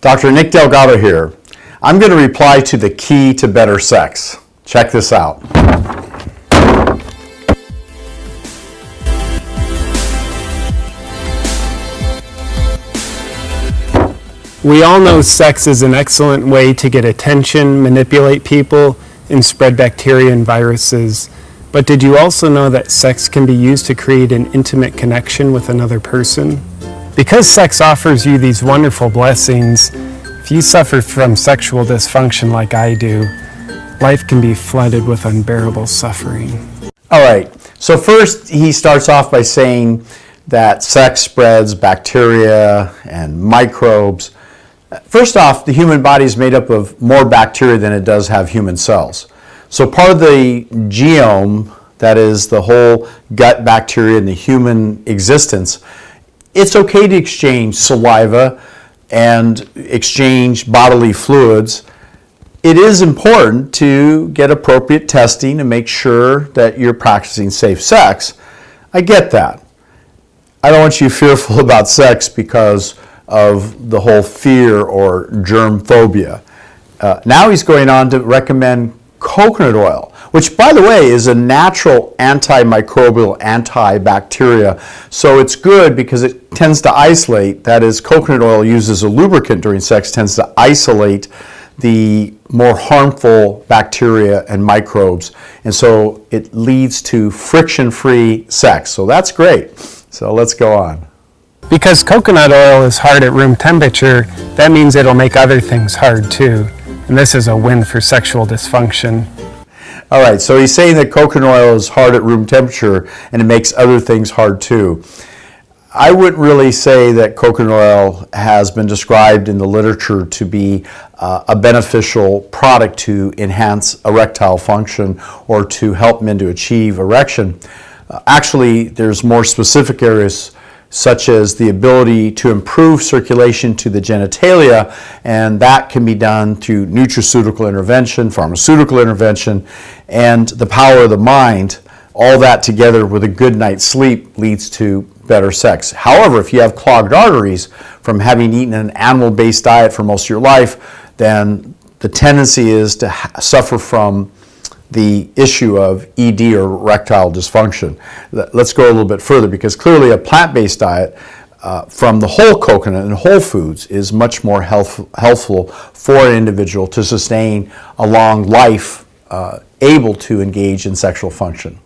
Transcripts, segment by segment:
Dr. Nick Delgado here. I'm going to reply to the key to better sex. Check this out. We all know sex is an excellent way to get attention, manipulate people, and spread bacteria and viruses. But did you also know that sex can be used to create an intimate connection with another person? Because sex offers you these wonderful blessings, if you suffer from sexual dysfunction like I do, life can be flooded with unbearable suffering. All right, so first he starts off by saying that sex spreads bacteria and microbes. First off, the human body is made up of more bacteria than it does have human cells. So part of the genome, that is the whole gut bacteria in the human existence, it's okay to exchange saliva and exchange bodily fluids. It is important to get appropriate testing and make sure that you're practicing safe sex. I get that. I don't want you fearful about sex because of the whole fear or germ phobia. Uh, now he's going on to recommend coconut oil, which, by the way, is a natural antimicrobial, antibacteria. So it's good because it tends to isolate. That is, coconut oil used as a lubricant during sex tends to isolate the more harmful bacteria and microbes. And so it leads to friction free sex. So that's great. So let's go on. Because coconut oil is hard at room temperature, that means it'll make other things hard too. And this is a win for sexual dysfunction. All right, so he's saying that coconut oil is hard at room temperature and it makes other things hard too. I wouldn't really say that coconut oil has been described in the literature to be uh, a beneficial product to enhance erectile function or to help men to achieve erection. Uh, actually, there's more specific areas such as the ability to improve circulation to the genitalia, and that can be done through nutraceutical intervention, pharmaceutical intervention, and the power of the mind. All that together with a good night's sleep leads to better sex. However, if you have clogged arteries from having eaten an animal based diet for most of your life, then the tendency is to suffer from the issue of ED or erectile dysfunction. Let's go a little bit further because clearly a plant-based diet uh, from the whole coconut and whole foods is much more health, healthful for an individual to sustain a long life uh, able to engage in sexual function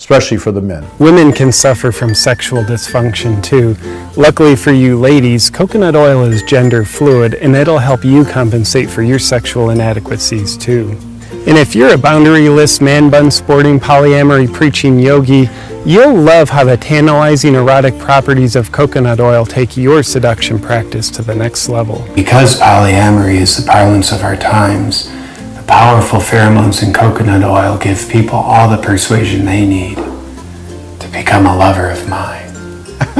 especially for the men. Women can suffer from sexual dysfunction too. Luckily for you ladies, coconut oil is gender fluid and it'll help you compensate for your sexual inadequacies too. And if you're a boundaryless, man bun sporting, polyamory preaching yogi, you'll love how the tantalizing erotic properties of coconut oil take your seduction practice to the next level. Because polyamory is the parlance of our times, the powerful pheromones in coconut oil give people all the persuasion they need to become a lover of mine.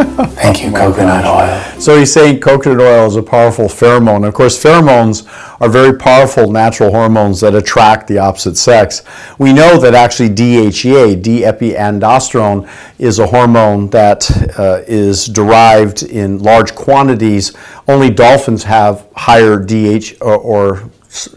Thank you, oh coconut gosh. oil. So he's saying coconut oil is a powerful pheromone. Of course, pheromones are very powerful natural hormones that attract the opposite sex. We know that actually DHEA, D-epiandrosterone, is a hormone that uh, is derived in large quantities. Only dolphins have higher DH or, or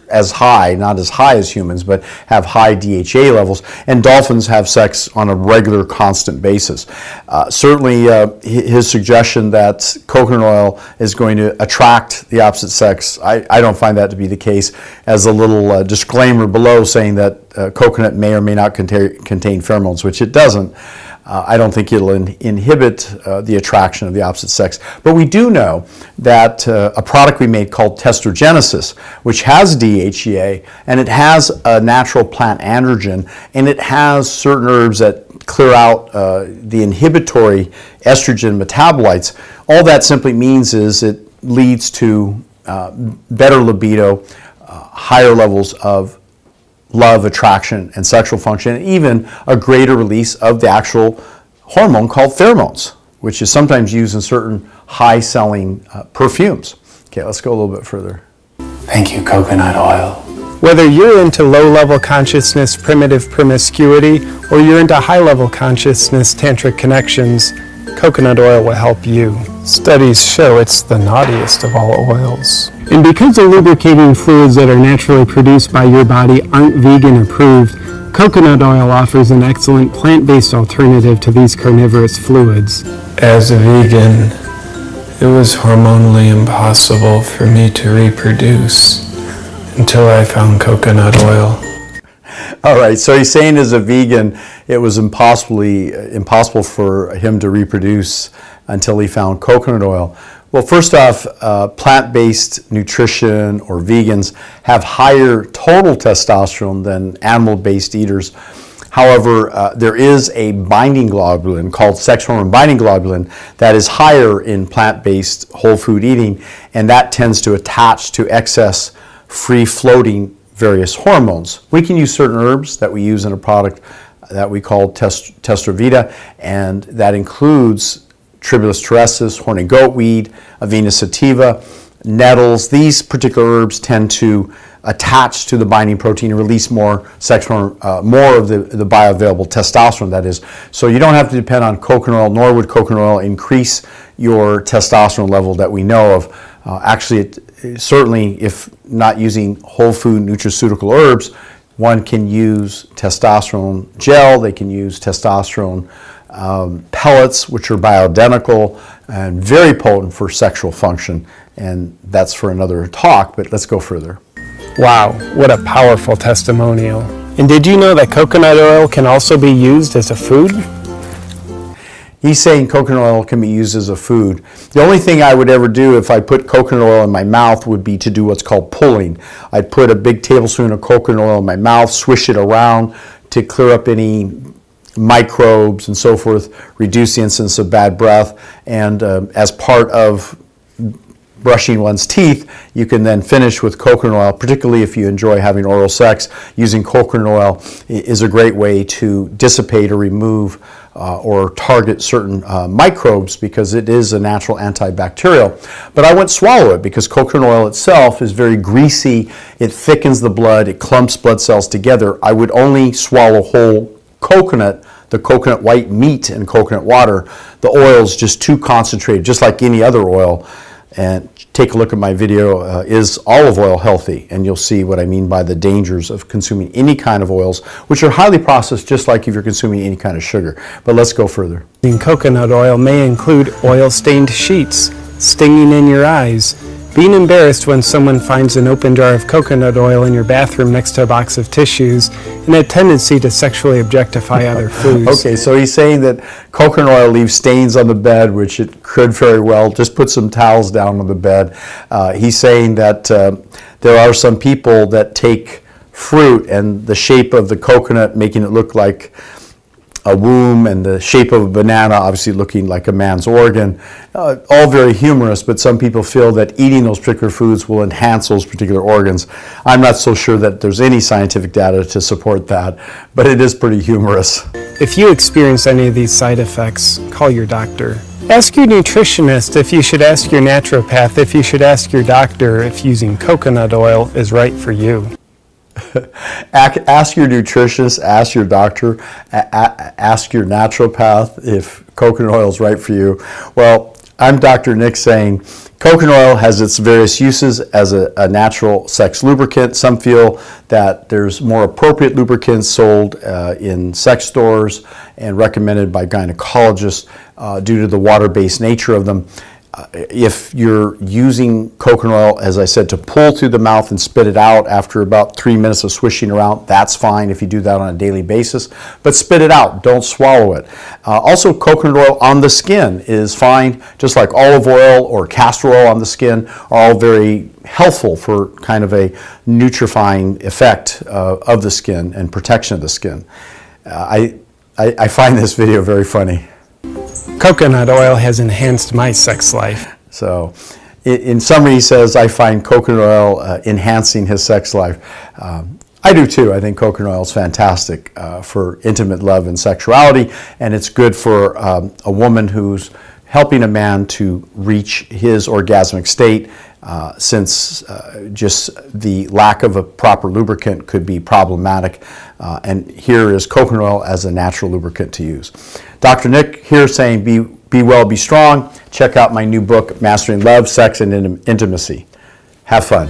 as high, not as high as humans, but have high DHA levels. And dolphins have sex on a regular, constant basis. Uh, certainly, uh, his suggestion that coconut oil is going to attract the opposite sex, I, I don't find that to be the case. As a little uh, disclaimer below saying that uh, coconut may or may not contain, contain pheromones, which it doesn't. Uh, I don't think it'll in, inhibit uh, the attraction of the opposite sex. But we do know that uh, a product we made called Testogenesis, which has DHEA and it has a natural plant androgen and it has certain herbs that clear out uh, the inhibitory estrogen metabolites, all that simply means is it leads to uh, better libido, uh, higher levels of love, attraction, and sexual function, and even a greater release of the actual hormone called pheromones, which is sometimes used in certain high selling uh, perfumes. Okay, let's go a little bit further. Thank you, coconut oil. Whether you're into low level consciousness, primitive promiscuity, or you're into high level consciousness, tantric connections, coconut oil will help you. Studies show it's the naughtiest of all oils. And because the lubricating fluids that are naturally produced by your body aren't vegan approved, coconut oil offers an excellent plant based alternative to these carnivorous fluids. As a vegan, it was hormonally impossible for me to reproduce until I found coconut oil. All right, so he's saying as a vegan, it was impossibly impossible for him to reproduce until he found coconut oil. Well, first off, uh, plant-based nutrition or vegans have higher total testosterone than animal-based eaters. However, uh, there is a binding globulin called sex hormone binding globulin that is higher in plant-based whole food eating, and that tends to attach to excess free-floating various hormones. We can use certain herbs that we use in a product that we call test, Testravita, and that includes Tribulus terrestris, horny goatweed, Avena sativa, nettles. These particular herbs tend to attach to the binding protein and release more sex hormone, uh, more of the, the bioavailable testosterone, that is. So you don't have to depend on coconut oil, nor would coconut oil increase your testosterone level that we know of. Uh, actually, it, certainly, if not using whole food nutraceutical herbs, one can use testosterone gel, they can use testosterone um, pellets, which are bioidentical and very potent for sexual function. And that's for another talk, but let's go further. Wow, what a powerful testimonial. And did you know that coconut oil can also be used as a food? He's saying coconut oil can be used as a food. The only thing I would ever do if I put coconut oil in my mouth would be to do what's called pulling. I'd put a big tablespoon of coconut oil in my mouth, swish it around to clear up any microbes and so forth, reduce the incidence of bad breath, and uh, as part of brushing one's teeth, you can then finish with coconut oil, particularly if you enjoy having oral sex. Using coconut oil is a great way to dissipate or remove uh, or target certain uh, microbes because it is a natural antibacterial. But I wouldn't swallow it because coconut oil itself is very greasy, it thickens the blood, it clumps blood cells together. I would only swallow whole coconut the coconut white meat and coconut water, the oil is just too concentrated, just like any other oil and take a look at my video uh, is olive oil healthy? And you'll see what i mean by the dangers of consuming any kind of oils which are highly processed just like if you're consuming any kind of sugar. But let's go further. Coconut oil may include oil stained sheets stinging in your eyes being embarrassed when someone finds an open jar of coconut oil in your bathroom next to a box of tissues, and a tendency to sexually objectify other foods. okay, so he's saying that coconut oil leaves stains on the bed, which it could very well. Just put some towels down on the bed. Uh, he's saying that uh, there are some people that take fruit and the shape of the coconut, making it look like a womb and the shape of a banana, obviously looking like a man's organ. Uh, all very humorous, but some people feel that eating those particular foods will enhance those particular organs. I'm not so sure that there's any scientific data to support that, but it is pretty humorous. If you experience any of these side effects, call your doctor. Ask your nutritionist if you should ask your naturopath, if you should ask your doctor if using coconut oil is right for you. ask your nutritionist, ask your doctor, ask your naturopath if coconut oil is right for you. Well, I'm Dr. Nick saying coconut oil has its various uses as a, a natural sex lubricant. Some feel that there's more appropriate lubricants sold uh, in sex stores and recommended by gynecologists uh, due to the water based nature of them if you're using coconut oil, as I said, to pull through the mouth and spit it out after about three minutes of swishing around, that's fine if you do that on a daily basis. But spit it out, don't swallow it. Uh, also, coconut oil on the skin is fine, just like olive oil or castor oil on the skin are all very helpful for kind of a nutrifying effect uh, of the skin and protection of the skin. Uh, I, I, I find this video very funny. Coconut oil has enhanced my sex life. So, in summary, he says, I find coconut oil uh, enhancing his sex life. Um, I do too. I think coconut oil is fantastic uh, for intimate love and sexuality, and it's good for um, a woman who's helping a man to reach his orgasmic state uh, since uh, just the lack of a proper lubricant could be problematic. Uh, and here is coconut oil as a natural lubricant to use. Dr. Nick here saying be, be well, be strong. Check out my new book, Mastering Love, Sex, and Intim- Intimacy. Have fun.